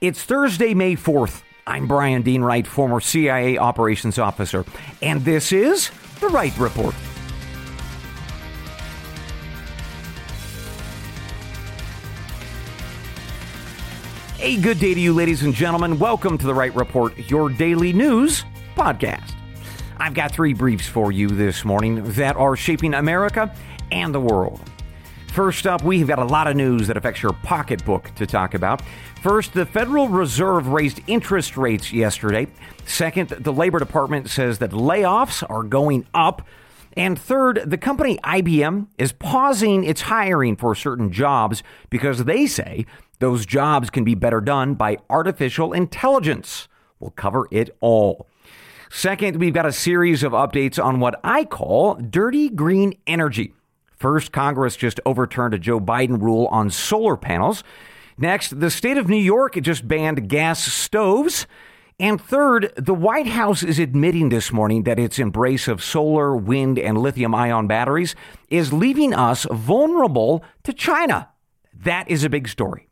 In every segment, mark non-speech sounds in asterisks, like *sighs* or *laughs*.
It's Thursday, May 4th. I'm Brian Dean Wright, former CIA operations officer, and this is The Wright Report. A good day to you, ladies and gentlemen. Welcome to The Wright Report, your daily news podcast. I've got three briefs for you this morning that are shaping America and the world. First up, we've got a lot of news that affects your pocketbook to talk about. First, the Federal Reserve raised interest rates yesterday. Second, the Labor Department says that layoffs are going up. And third, the company IBM is pausing its hiring for certain jobs because they say those jobs can be better done by artificial intelligence. We'll cover it all. Second, we've got a series of updates on what I call dirty green energy. First, Congress just overturned a Joe Biden rule on solar panels. Next, the state of New York just banned gas stoves. And third, the White House is admitting this morning that its embrace of solar, wind, and lithium ion batteries is leaving us vulnerable to China. That is a big story.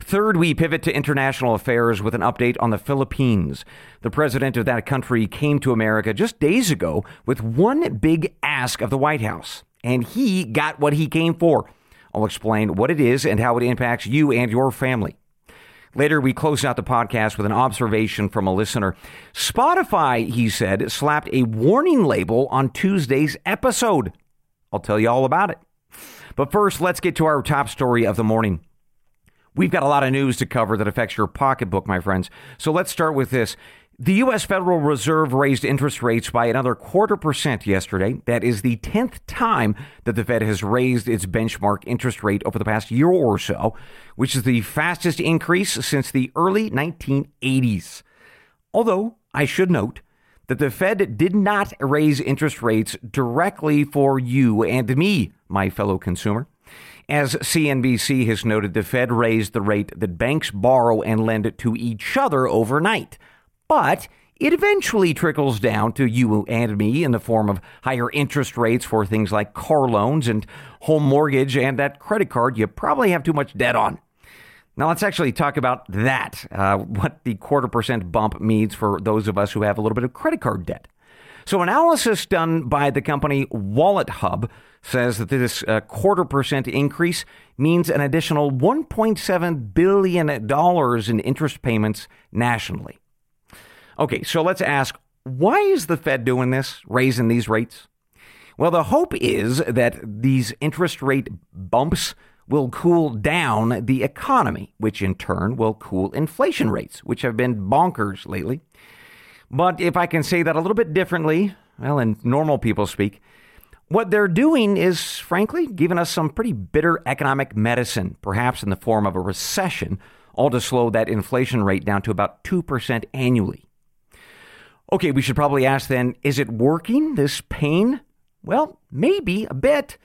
Third, we pivot to international affairs with an update on the Philippines. The president of that country came to America just days ago with one big ask of the White House, and he got what he came for. I'll explain what it is and how it impacts you and your family. Later, we close out the podcast with an observation from a listener. Spotify, he said, slapped a warning label on Tuesday's episode. I'll tell you all about it. But first, let's get to our top story of the morning. We've got a lot of news to cover that affects your pocketbook, my friends. So let's start with this. The U.S. Federal Reserve raised interest rates by another quarter percent yesterday. That is the 10th time that the Fed has raised its benchmark interest rate over the past year or so, which is the fastest increase since the early 1980s. Although, I should note that the Fed did not raise interest rates directly for you and me, my fellow consumer. As CNBC has noted, the Fed raised the rate that banks borrow and lend to each other overnight. But it eventually trickles down to you and me in the form of higher interest rates for things like car loans and home mortgage and that credit card you probably have too much debt on. Now, let's actually talk about that, uh, what the quarter percent bump means for those of us who have a little bit of credit card debt. So, analysis done by the company Wallet Hub says that this uh, quarter percent increase means an additional $1.7 billion in interest payments nationally. Okay, so let's ask why is the Fed doing this, raising these rates? Well, the hope is that these interest rate bumps will cool down the economy, which in turn will cool inflation rates, which have been bonkers lately. But if I can say that a little bit differently, well, in normal people speak, what they're doing is, frankly, giving us some pretty bitter economic medicine, perhaps in the form of a recession, all to slow that inflation rate down to about 2% annually. Okay, we should probably ask then is it working, this pain? Well, maybe a bit.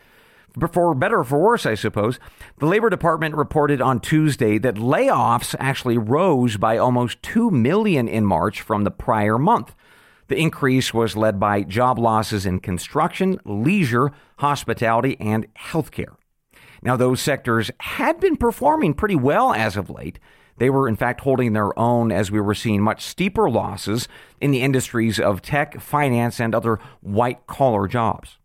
For better or for worse, I suppose. The Labor Department reported on Tuesday that layoffs actually rose by almost 2 million in March from the prior month. The increase was led by job losses in construction, leisure, hospitality, and healthcare. Now, those sectors had been performing pretty well as of late. They were, in fact, holding their own as we were seeing much steeper losses in the industries of tech, finance, and other white collar jobs.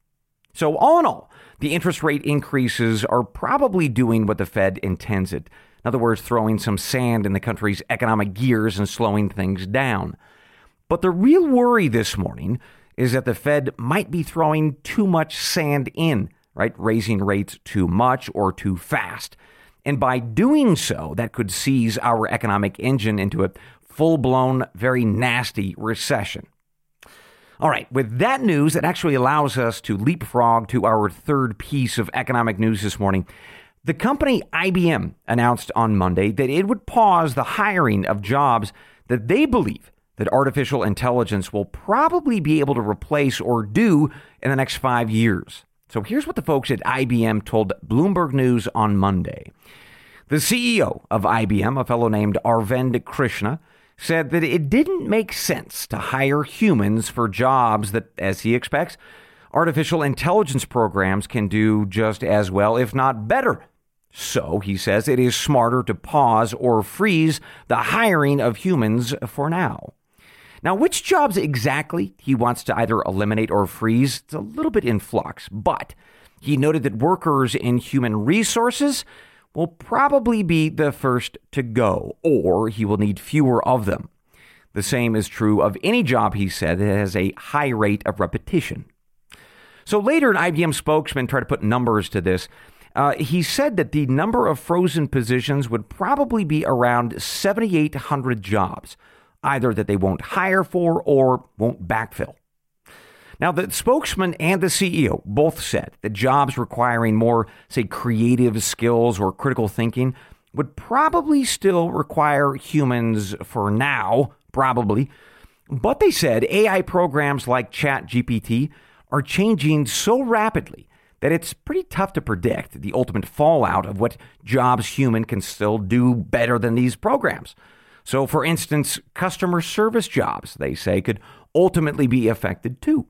So, all in all, the interest rate increases are probably doing what the Fed intends it. In other words, throwing some sand in the country's economic gears and slowing things down. But the real worry this morning is that the Fed might be throwing too much sand in, right? Raising rates too much or too fast. And by doing so, that could seize our economic engine into a full blown, very nasty recession. All right, with that news, that actually allows us to leapfrog to our third piece of economic news this morning. The company IBM announced on Monday that it would pause the hiring of jobs that they believe that artificial intelligence will probably be able to replace or do in the next five years. So here's what the folks at IBM told Bloomberg News on Monday. The CEO of IBM, a fellow named Arvind Krishna, said that it didn't make sense to hire humans for jobs that, as he expects, artificial intelligence programs can do just as well, if not better. So, he says, it is smarter to pause or freeze the hiring of humans for now. Now, which jobs exactly he wants to either eliminate or freeze, it's a little bit in flux, but he noted that workers in human resources will probably be the first to go, or he will need fewer of them. The same is true of any job, he said, that has a high rate of repetition. So later, an IBM spokesman tried to put numbers to this. Uh, he said that the number of frozen positions would probably be around 7,800 jobs, either that they won't hire for or won't backfill. Now, the spokesman and the CEO both said that jobs requiring more, say, creative skills or critical thinking would probably still require humans for now, probably. But they said AI programs like ChatGPT are changing so rapidly that it's pretty tough to predict the ultimate fallout of what jobs human can still do better than these programs. So, for instance, customer service jobs, they say, could ultimately be affected too.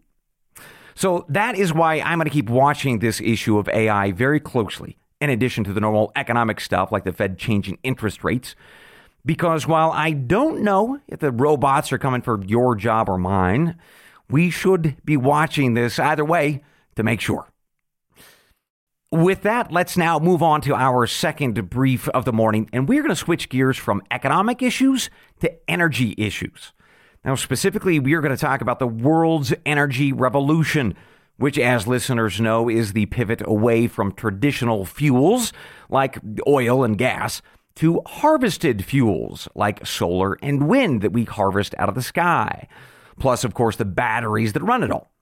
So, that is why I'm going to keep watching this issue of AI very closely, in addition to the normal economic stuff like the Fed changing interest rates. Because while I don't know if the robots are coming for your job or mine, we should be watching this either way to make sure. With that, let's now move on to our second brief of the morning, and we're going to switch gears from economic issues to energy issues. Now, specifically, we are going to talk about the world's energy revolution, which, as listeners know, is the pivot away from traditional fuels like oil and gas to harvested fuels like solar and wind that we harvest out of the sky. Plus, of course, the batteries that run it all.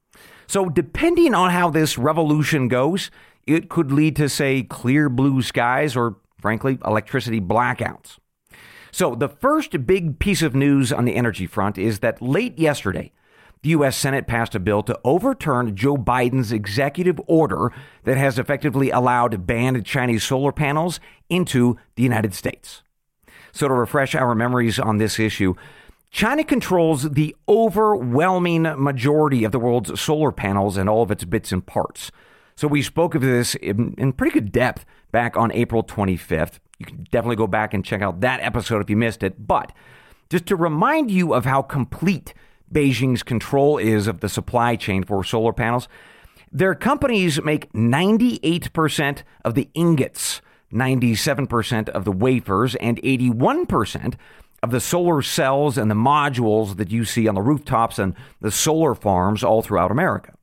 So, depending on how this revolution goes, it could lead to, say, clear blue skies or, frankly, electricity blackouts. So, the first big piece of news on the energy front is that late yesterday, the U.S. Senate passed a bill to overturn Joe Biden's executive order that has effectively allowed banned Chinese solar panels into the United States. So, to refresh our memories on this issue, China controls the overwhelming majority of the world's solar panels and all of its bits and parts. So we spoke of this in, in, pretty good depth back on April 25th. You can definitely go back and check out that episode if you missed it. But just to remind you of how complete Beijing's control is of the supply chain for solar panels, their companies make 98% of the ingots, 97% of the wafers, and 81% of the solar cells and the modules that you see on the rooftops and the solar farms all throughout America.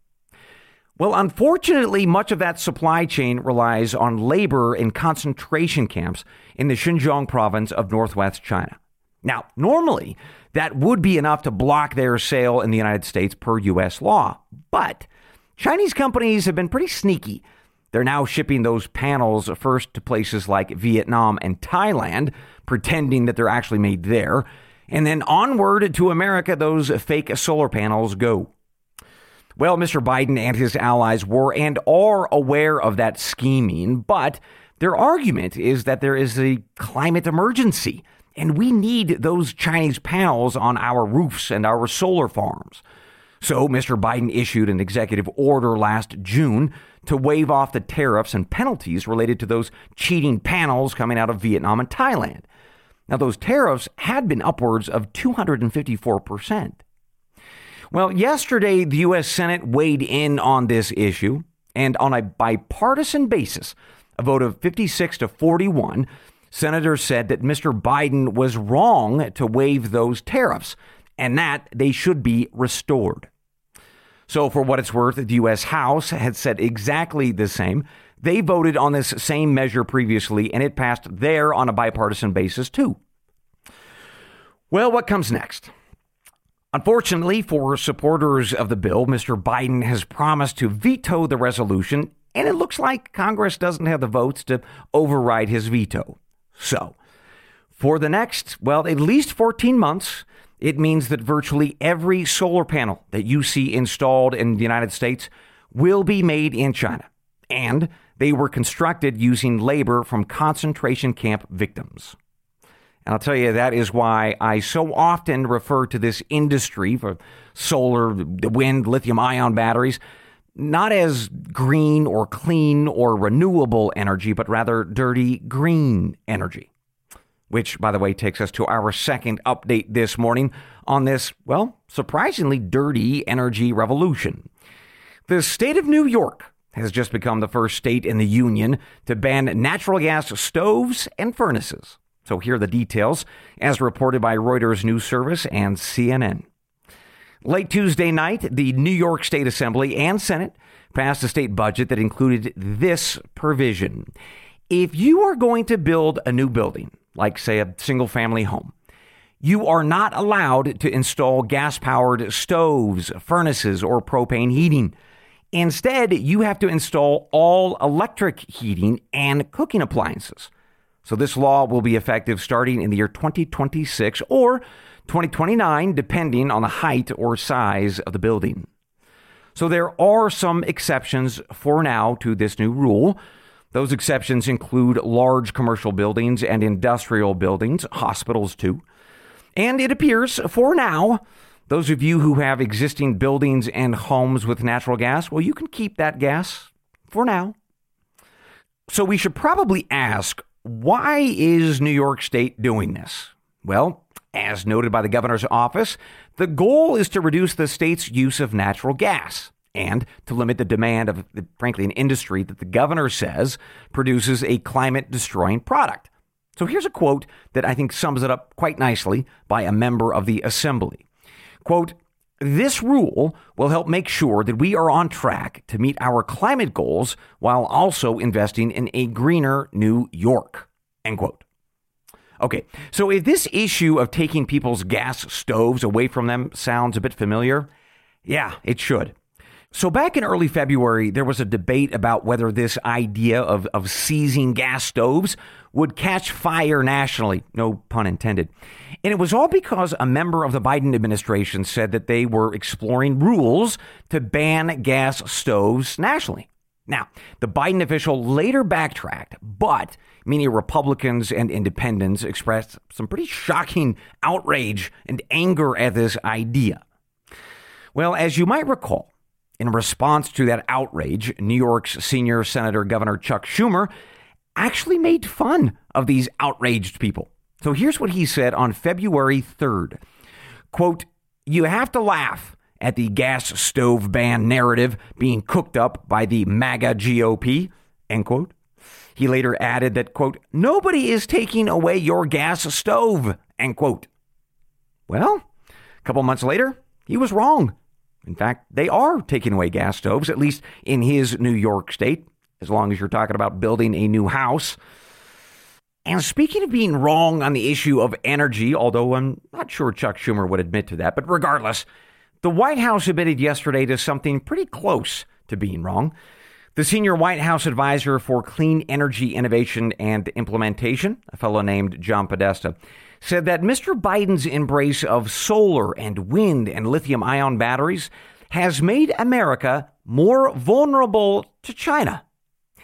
Well, unfortunately, much of that supply chain relies on labor in concentration camps in the Xinjiang province of northwest China. Now, normally, that would be enough to block their sale in the United States per U.S. law. But Chinese companies have been pretty sneaky. They're now shipping those panels first to places like Vietnam and Thailand, pretending that they're actually made there. And then onward to America, those fake solar panels go. Well, Mr. Biden and his allies were and are aware of that scheming, but their argument is that there is a climate emergency and we need those Chinese panels on our roofs and our solar farms. So, Mr. Biden issued an executive order last June to waive off the tariffs and penalties related to those cheating panels coming out of Vietnam and Thailand. Now, those tariffs had been upwards of 254%. Well, yesterday, the U.S. Senate weighed in on this issue, and on a bipartisan basis, a vote of 56 to 41, senators said that Mr. Biden was wrong to waive those tariffs and that they should be restored. So, for what it's worth, the U.S. House had said exactly the same. They voted on this same measure previously, and it passed there on a bipartisan basis, too. Well, what comes next? Unfortunately for supporters of the bill, Mr. Biden has promised to veto the resolution, and it looks like Congress doesn't have the votes to override his veto. So, for the next, well, at least 14 months, it means that virtually every solar panel that you see installed in the United States will be made in China. And they were constructed using labor from concentration camp victims. And I'll tell you, that is why I so often refer to this industry for solar, wind, lithium ion batteries, not as green or clean or renewable energy, but rather dirty green energy. Which, by the way, takes us to our second update this morning on this, well, surprisingly dirty energy revolution. The state of New York has just become the first state in the union to ban natural gas stoves and furnaces. So here are the details, as reported by Reuters News Service and CNN. Late Tuesday night, the New York State Assembly and Senate passed a state budget that included this provision. If you are going to build a new building, like, say, a single family home, you are not allowed to install gas powered stoves, furnaces, or propane heating. Instead, you have to install all electric heating and cooking appliances. So, this law will be effective starting in the year 2026 or 2029, depending on the height or size of the building. So, there are some exceptions for now to this new rule. Those exceptions include large commercial buildings and industrial buildings, hospitals too. And it appears, for now, those of you who have existing buildings and homes with natural gas, well, you can keep that gas for now. So we should probably ask why is New York State doing this? Well, as noted by the governor's office, the goal is to reduce the state's use of natural gas and to limit the demand of, frankly, an industry that the governor says produces a climate destroying product. So here's a quote that I think sums it up quite nicely by a member of the assembly. Quote, this rule will help make sure that we are on track to meet our climate goals while also investing in a greener New York. End quote. Okay, so if this issue of taking people's gas stoves away from them sounds a bit familiar, yeah, it should. So, back in early February, there was a debate about whether this idea of, of seizing gas stoves would catch fire nationally, no pun intended. And it was all because a member of the Biden administration said that they were exploring rules to ban gas stoves nationally. Now, the Biden official later backtracked, but many Republicans and independents expressed some pretty shocking outrage and anger at this idea. Well, as you might recall, in response to that outrage, New York's senior Senator Governor Chuck Schumer actually made fun of these outraged people. So here's what he said on February 3rd. Quote, you have to laugh at the gas stove ban narrative being cooked up by the MAGA GOP, end quote. He later added that, quote, nobody is taking away your gas stove, end quote. Well, a couple months later, he was wrong. In fact, they are taking away gas stoves, at least in his New York state, as long as you're talking about building a new house. And speaking of being wrong on the issue of energy, although I'm not sure Chuck Schumer would admit to that, but regardless, the White House admitted yesterday to something pretty close to being wrong. The senior White House advisor for clean energy innovation and implementation, a fellow named John Podesta, said that Mr. Biden's embrace of solar and wind and lithium ion batteries has made America more vulnerable to China.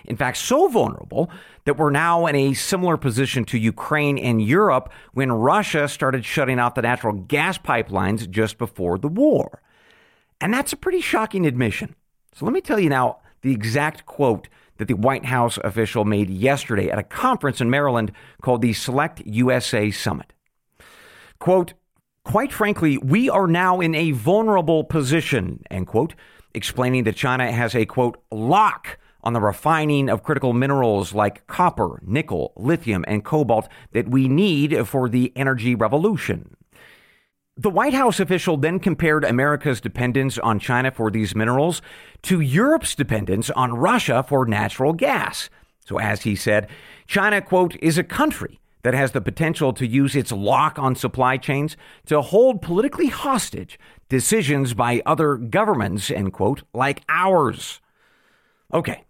In fact, so vulnerable that we're now in a similar position to Ukraine and Europe when Russia started shutting off the natural gas pipelines just before the war. And that's a pretty shocking admission. So let me tell you now the exact quote that the White House official made yesterday at a conference in Maryland called the Select USA Summit. Quote, quite frankly, we are now in a vulnerable position, end quote, explaining that China has a quote, lock on the refining of critical minerals like copper, nickel, lithium, and cobalt that we need for the energy revolution. The White House official then compared America's dependence on China for these minerals to Europe's dependence on Russia for natural gas. So, as he said, China, quote, is a country that has the potential to use its lock on supply chains to hold politically hostage decisions by other governments, end quote, like ours. Okay,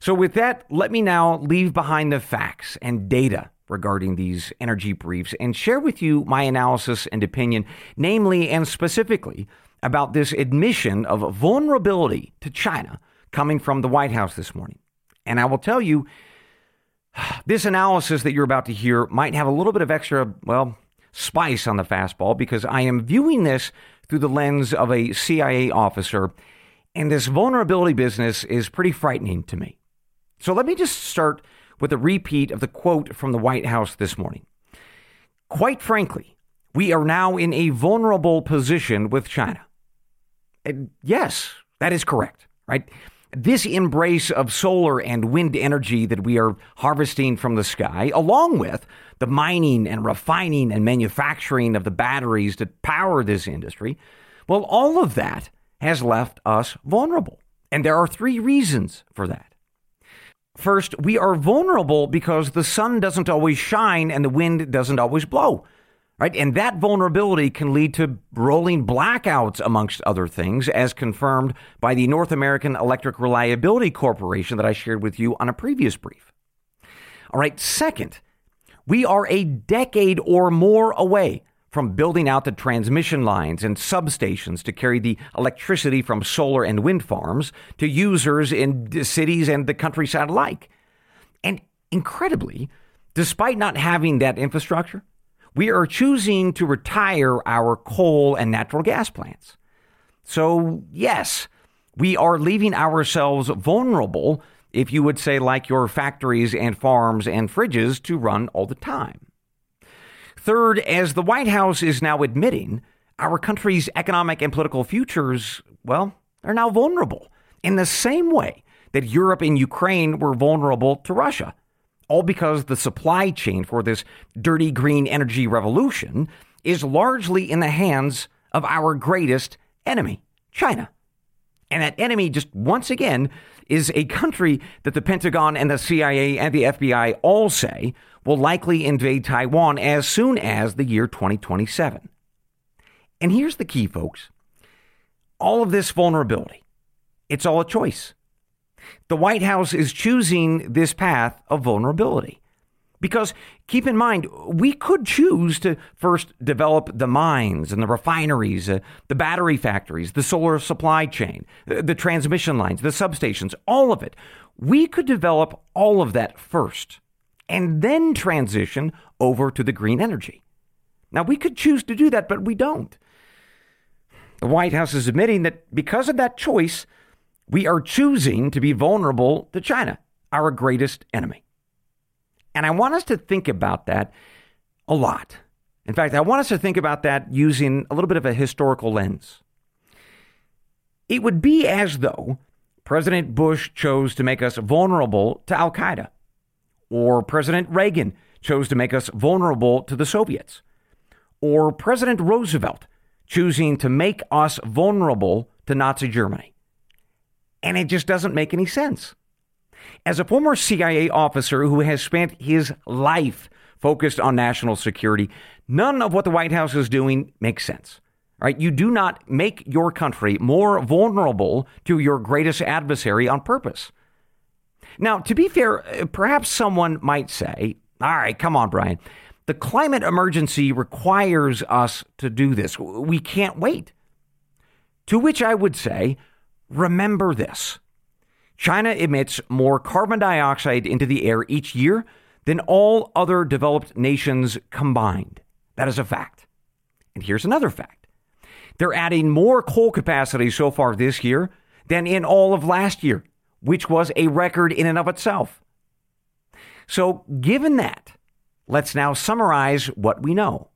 so with that, let me now leave behind the facts and data regarding these energy briefs and share with you my analysis and opinion, namely and specifically about this admission of vulnerability to China coming from the White House this morning. And I will tell you, *sighs* this analysis that you're about to hear might have a little bit of extra, well, spice on the fastball because I am viewing this through the lens of a CIA officer And this vulnerability business is pretty frightening to me. So let me just start with a repeat of the quote from the White House this morning. Quite frankly, we are now in a vulnerable position with China. And yes, that is correct, right? This embrace of solar and wind energy that we are harvesting from the sky, along with the mining and refining and manufacturing of the batteries that power this industry, well, all of that has left us vulnerable. And there are three reasons for that. First, we are vulnerable because the sun doesn't always shine and the wind doesn't always blow right? And that vulnerability can lead to rolling blackouts, amongst other things, as confirmed by the North American Electric Reliability Corporation that I shared with you on a previous brief. All right, second, we are a decade or more away from building out the transmission lines and substations to carry the electricity from solar and wind farms to users in cities and the countryside alike. And incredibly, despite not having that infrastructure, we are choosing to retire our coal and natural gas plants. So, yes, we are leaving ourselves vulnerable, if you would say, like your factories and farms and fridges to run all the time. Third, as the White House is now admitting, our country's economic and political futures, well, are now vulnerable in the same way that Europe and Ukraine were vulnerable to Russia all because the supply chain for this dirty green energy revolution is largely in the hands of our greatest enemy, China. And that enemy, just once again, is a country that the Pentagon and the CIA and the FBI all say will likely invade Taiwan as soon as the year 2027. And here's the key, folks all of this vulnerability, it's all a choice the White House is choosing this path of vulnerability. Because keep in mind, we could choose to first develop the mines and the refineries, uh, the battery factories, the solar supply chain, uh, the transmission lines, the substations, all of it. We could develop all of that first and then transition over to the green energy. Now, we could choose to do that, but we don't. The White House is admitting that because of that choice, we are choosing to be vulnerable to China, our greatest enemy. And I want us to think about that a lot. In fact, I want us to think about that using a little bit of a historical lens. It would be as though President Bush chose to make us vulnerable to Al Qaeda, or President Reagan chose to make us vulnerable to the Soviets, or President Roosevelt choosing to make us vulnerable to Nazi Germany. And it just doesn't make any sense. As a former CIA officer who has spent his life focused on national security, none of what the White House is doing makes sense. Right? You do not make your country more vulnerable to your greatest adversary on purpose. Now, to be fair, perhaps someone might say, all right, come on, Brian. The climate emergency requires us to do this. We can't wait. To which I would say, Remember this China emits more carbon dioxide into the air each year than all other developed nations combined. That is a fact. And here's another fact they're adding more coal capacity so far this year than in all of last year, which was a record in and of itself. So, given that, let's now summarize what we know.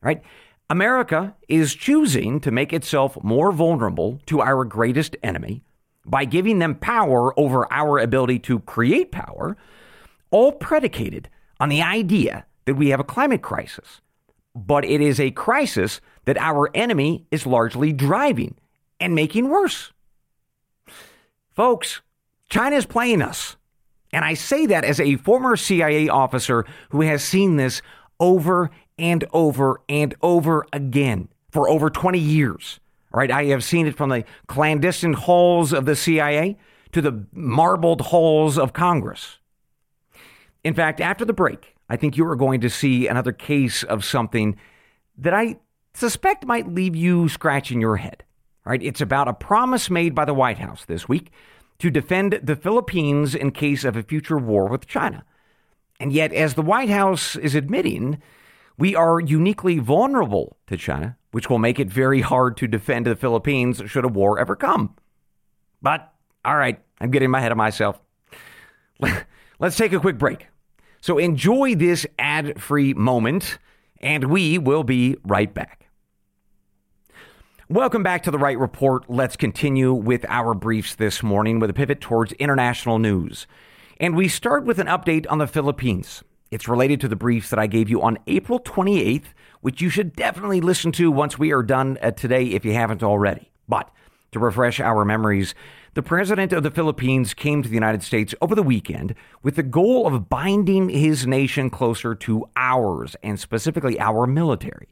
Right? America is choosing to make itself more vulnerable to our greatest enemy by giving them power over our ability to create power, all predicated on the idea that we have a climate crisis. But it is a crisis that our enemy is largely driving and making worse. Folks, China is playing us. And I say that as a former CIA officer who has seen this over and over and over again for over 20 years. Right? I have seen it from the clandestine halls of the CIA to the marbled halls of Congress. In fact, after the break, I think you are going to see another case of something that I suspect might leave you scratching your head. Right? It's about a promise made by the White House this week to defend the Philippines in case of a future war with China. And yet, as the White House is admitting, we are uniquely vulnerable to China, which will make it very hard to defend the Philippines should a war ever come. But all right, I'm getting my head of myself. *laughs* Let's take a quick break. So enjoy this ad free moment, and we will be right back. Welcome back to the Wright Report. Let's continue with our briefs this morning with a pivot towards international news. And we start with an update on the Philippines. It's related to the briefs that I gave you on April 28th, which you should definitely listen to once we are done uh, today if you haven't already. But to refresh our memories, the president of the Philippines came to the United States over the weekend with the goal of binding his nation closer to ours, and specifically our military.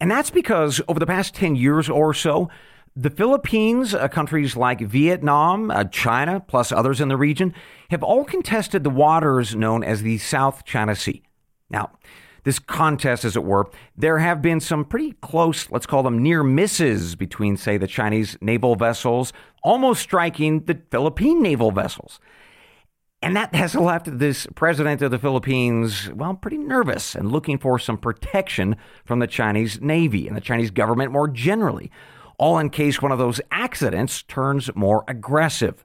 And that's because over the past 10 years or so, the Philippines, uh, countries like Vietnam, uh, China, plus others in the region, have all contested the waters known as the South China Sea. Now, this contest, as it were, there have been some pretty close, let's call them near misses between, say, the Chinese naval vessels, almost striking the Philippine naval vessels. And that has left this president of the Philippines, well, pretty nervous and looking for some protection from the Chinese Navy and the Chinese government more generally, all in case one of those accidents turns more aggressive.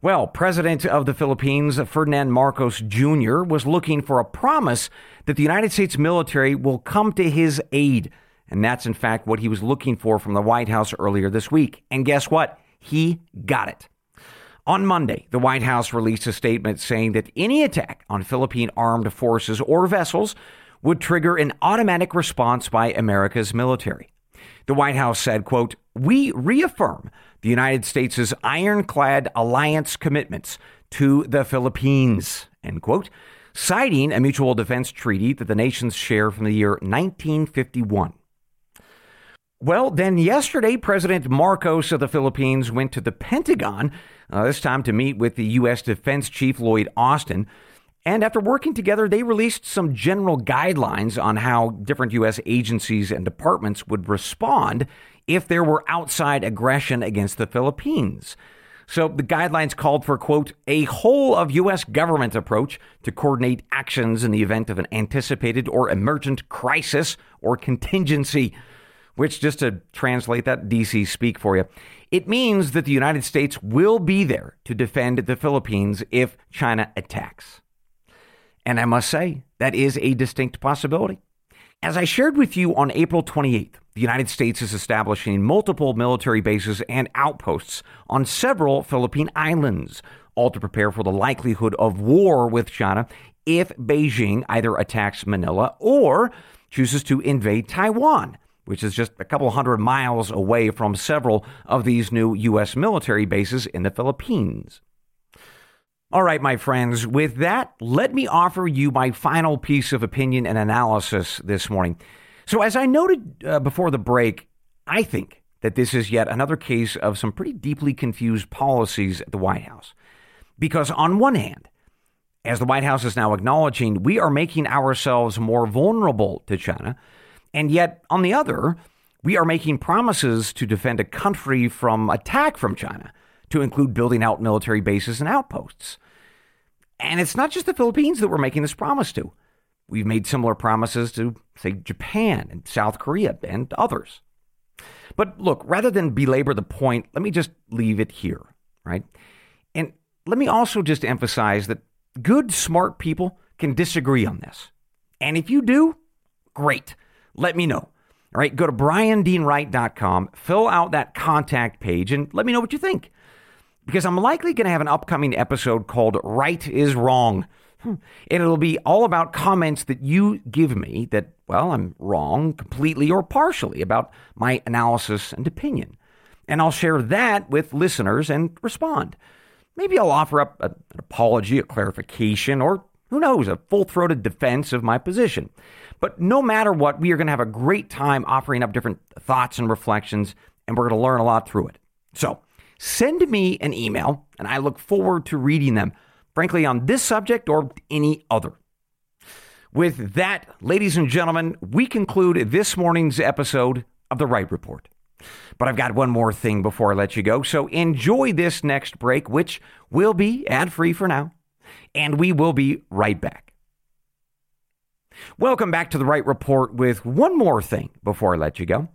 Well, President of the Philippines, Ferdinand Marcos Jr., was looking for a promise that the United States military will come to his aid. And that's, in fact, what he was looking for from the White House earlier this week. And guess what? He got it. On Monday, the White House released a statement saying that any attack on Philippine armed forces or vessels would trigger an automatic response by America's military. The White House said, quote, "We reaffirm the United States' ironclad alliance commitments to the Philippines, end quote, citing a mutual defense treaty that the nations share from the year 1951. Well, then yesterday, President Marcos of the Philippines went to the Pentagon, uh, this time to meet with the U.S. Defense Chief Lloyd Austin. And after working together, they released some general guidelines on how different U.S. agencies and departments would respond if there were outside aggression against the Philippines. So the guidelines called for, quote, a whole of U.S. government approach to coordinate actions in the event of an anticipated or emergent crisis or contingency, which, just to translate that DC speak for you, it means that the United States will be there to defend the Philippines if China attacks. And I must say, that is a distinct possibility. As I shared with you on April 28th, the United States is establishing multiple military bases and outposts on several Philippine islands, all to prepare for the likelihood of war with China if Beijing either attacks Manila or chooses to invade Taiwan, which is just a couple hundred miles away from several of these new U.S. military bases in the Philippines. All right, my friends, with that, let me offer you my final piece of opinion and analysis this morning. So, as I noted uh, before the break, I think that this is yet another case of some pretty deeply confused policies at the White House. Because, on one hand, as the White House is now acknowledging, we are making ourselves more vulnerable to China. And yet, on the other, we are making promises to defend a country from attack from China to include building out military bases and outposts. And it's not just the Philippines that we're making this promise to. We've made similar promises to, say, Japan and South Korea and others. But look, rather than belabor the point, let me just leave it here, right? And let me also just emphasize that good, smart people can disagree on this. And if you do, great. Let me know. All right, go to briandeanwright.com, fill out that contact page, and let me know what you think because I'm likely going to have an upcoming episode called Right is Wrong. Hmm. And it'll be all about comments that you give me that, well, I'm wrong completely or partially about my analysis and opinion. And I'll share that with listeners and respond. Maybe I'll offer up an apology, a clarification, or who knows, a full throated defense of my position. But no matter what, we are going to have a great time offering up different thoughts and reflections, and we're going to learn a lot through it. So, send me an email, and I look forward to reading them, frankly, on this subject or any other. With that, ladies and gentlemen, we conclude this morning's episode of The Wright Report. But I've got one more thing before I let you go. So enjoy this next break, which will be ad free for now. And we will be right back. Welcome back to the Wright Report with one more thing before I let you go.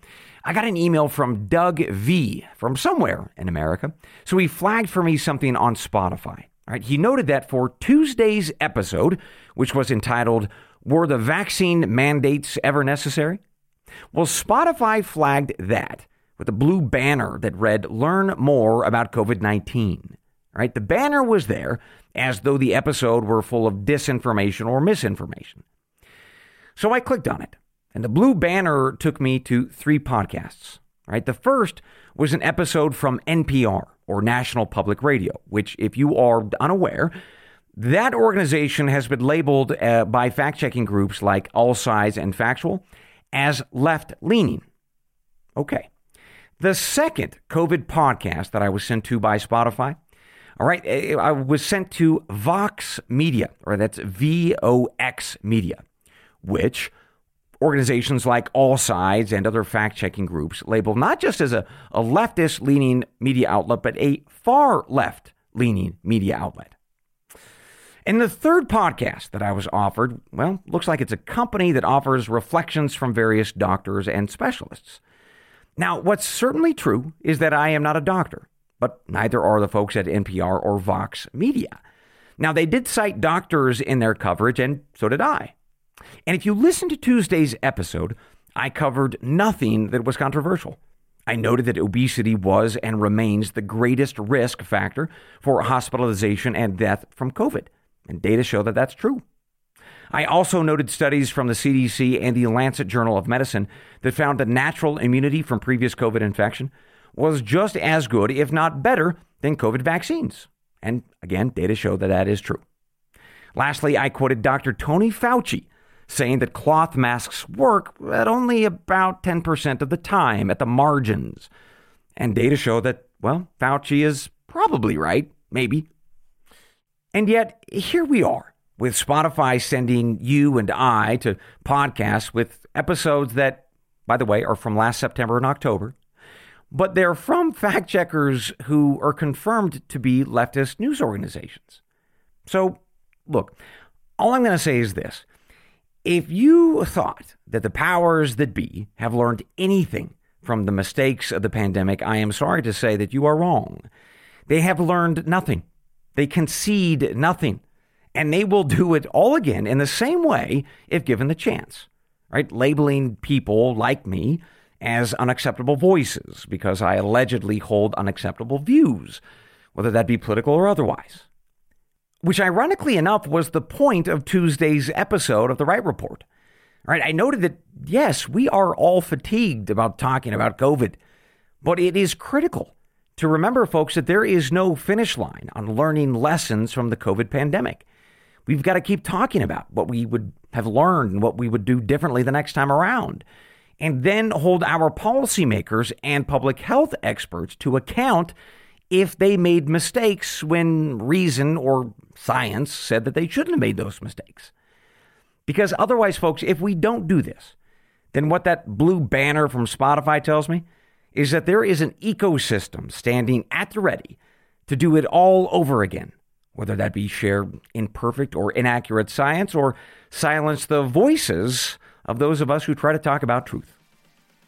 I got an email from Doug V from somewhere in America. So he flagged for me something on Spotify. All right, he noted that for Tuesday's episode, which was entitled Were the Vaccine Mandates Ever Necessary? Well, Spotify flagged that with a blue banner that read Learn More About COVID 19. Right? The banner was there as though the episode were full of disinformation or misinformation. So I clicked on it, and the blue banner took me to three podcasts. Right? The first was an episode from NPR or National Public Radio, which, if you are unaware, that organization has been labeled uh, by fact checking groups like All Sides and Factual as left leaning. Okay. The second COVID podcast that I was sent to by Spotify, all right, eh, I was sent to Vox Media, or that's V O X Media, which organizations like All Sides and other fact checking groups label not just as a, a leftist leaning media outlet, but a far left leaning media outlet. And the third podcast that I was offered, well, looks like it's a company that offers reflections from various doctors and specialists. Now, what's certainly true is that I am not a doctor, but neither are the folks at NPR or Vox Media. Now, they did cite doctors in their coverage, and so did I. And if you listen to Tuesday's episode, I covered nothing that was controversial. I noted that obesity was and remains the greatest risk factor for hospitalization and death from COVID, and data show that that's true. I also noted studies from the CDC and the Lancet Journal of Medicine that found that natural immunity from previous COVID infection was just as good, if not better, than COVID vaccines. And again, data show that that is true. Lastly, I quoted Dr. Tony Fauci saying that cloth masks work at only about 10% of the time at the margins. And data show that, well, Fauci is probably right, maybe. And yet, here we are with Spotify sending you and I to podcasts with episodes that, by the way, are from last September and October, but they're from fact checkers who are confirmed to be leftist news organizations. So, look, all I'm going to say is this if you thought that the powers that be have learned anything from the mistakes of the pandemic, I am sorry to say that you are wrong. They have learned nothing. They concede nothing. And they will do it all again in the same way if given the chance, right? Labeling people like me as unacceptable voices because I allegedly hold unacceptable views, whether that be political or otherwise which ironically enough was the point of Tuesday's episode of the Wright Report. Right, I noted that yes, we are all fatigued about talking about COVID, but it is critical to remember, folks, that there is no finish line on learning lessons from the COVID pandemic. We've got to keep talking about what we would have learned and what we would do differently the next time around, and then hold our policymakers and public health experts to account if they made mistakes when reason or science said that they shouldn't have made those mistakes. Because otherwise, folks, if we don't do this, then what that blue banner from Spotify tells me is that there is an ecosystem standing at the ready to do it all over again, whether that be share imperfect or inaccurate science or silence the voices of those of us who try to talk about truth.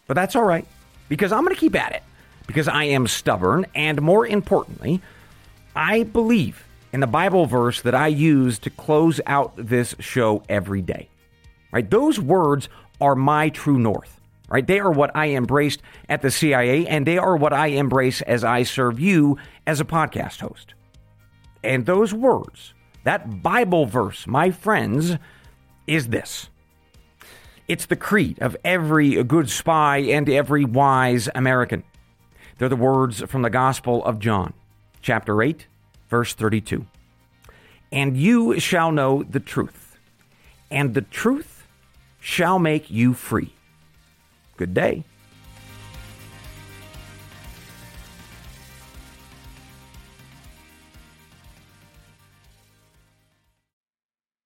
But that's all right, because I'm going to keep at it, because I am stubborn, and more importantly, I believe in the Bible verse that I use to close out this show every day. Right? Those words are my true north. Right? They are what I embraced at the CIA and they are what I embrace as I serve you as a podcast host. And those words, that Bible verse, my friends, is this. It's the creed of every good spy and every wise American. They're the words from the Gospel of John, chapter 8, verse 32. And you shall know the truth, and the truth shall make you free. Good day.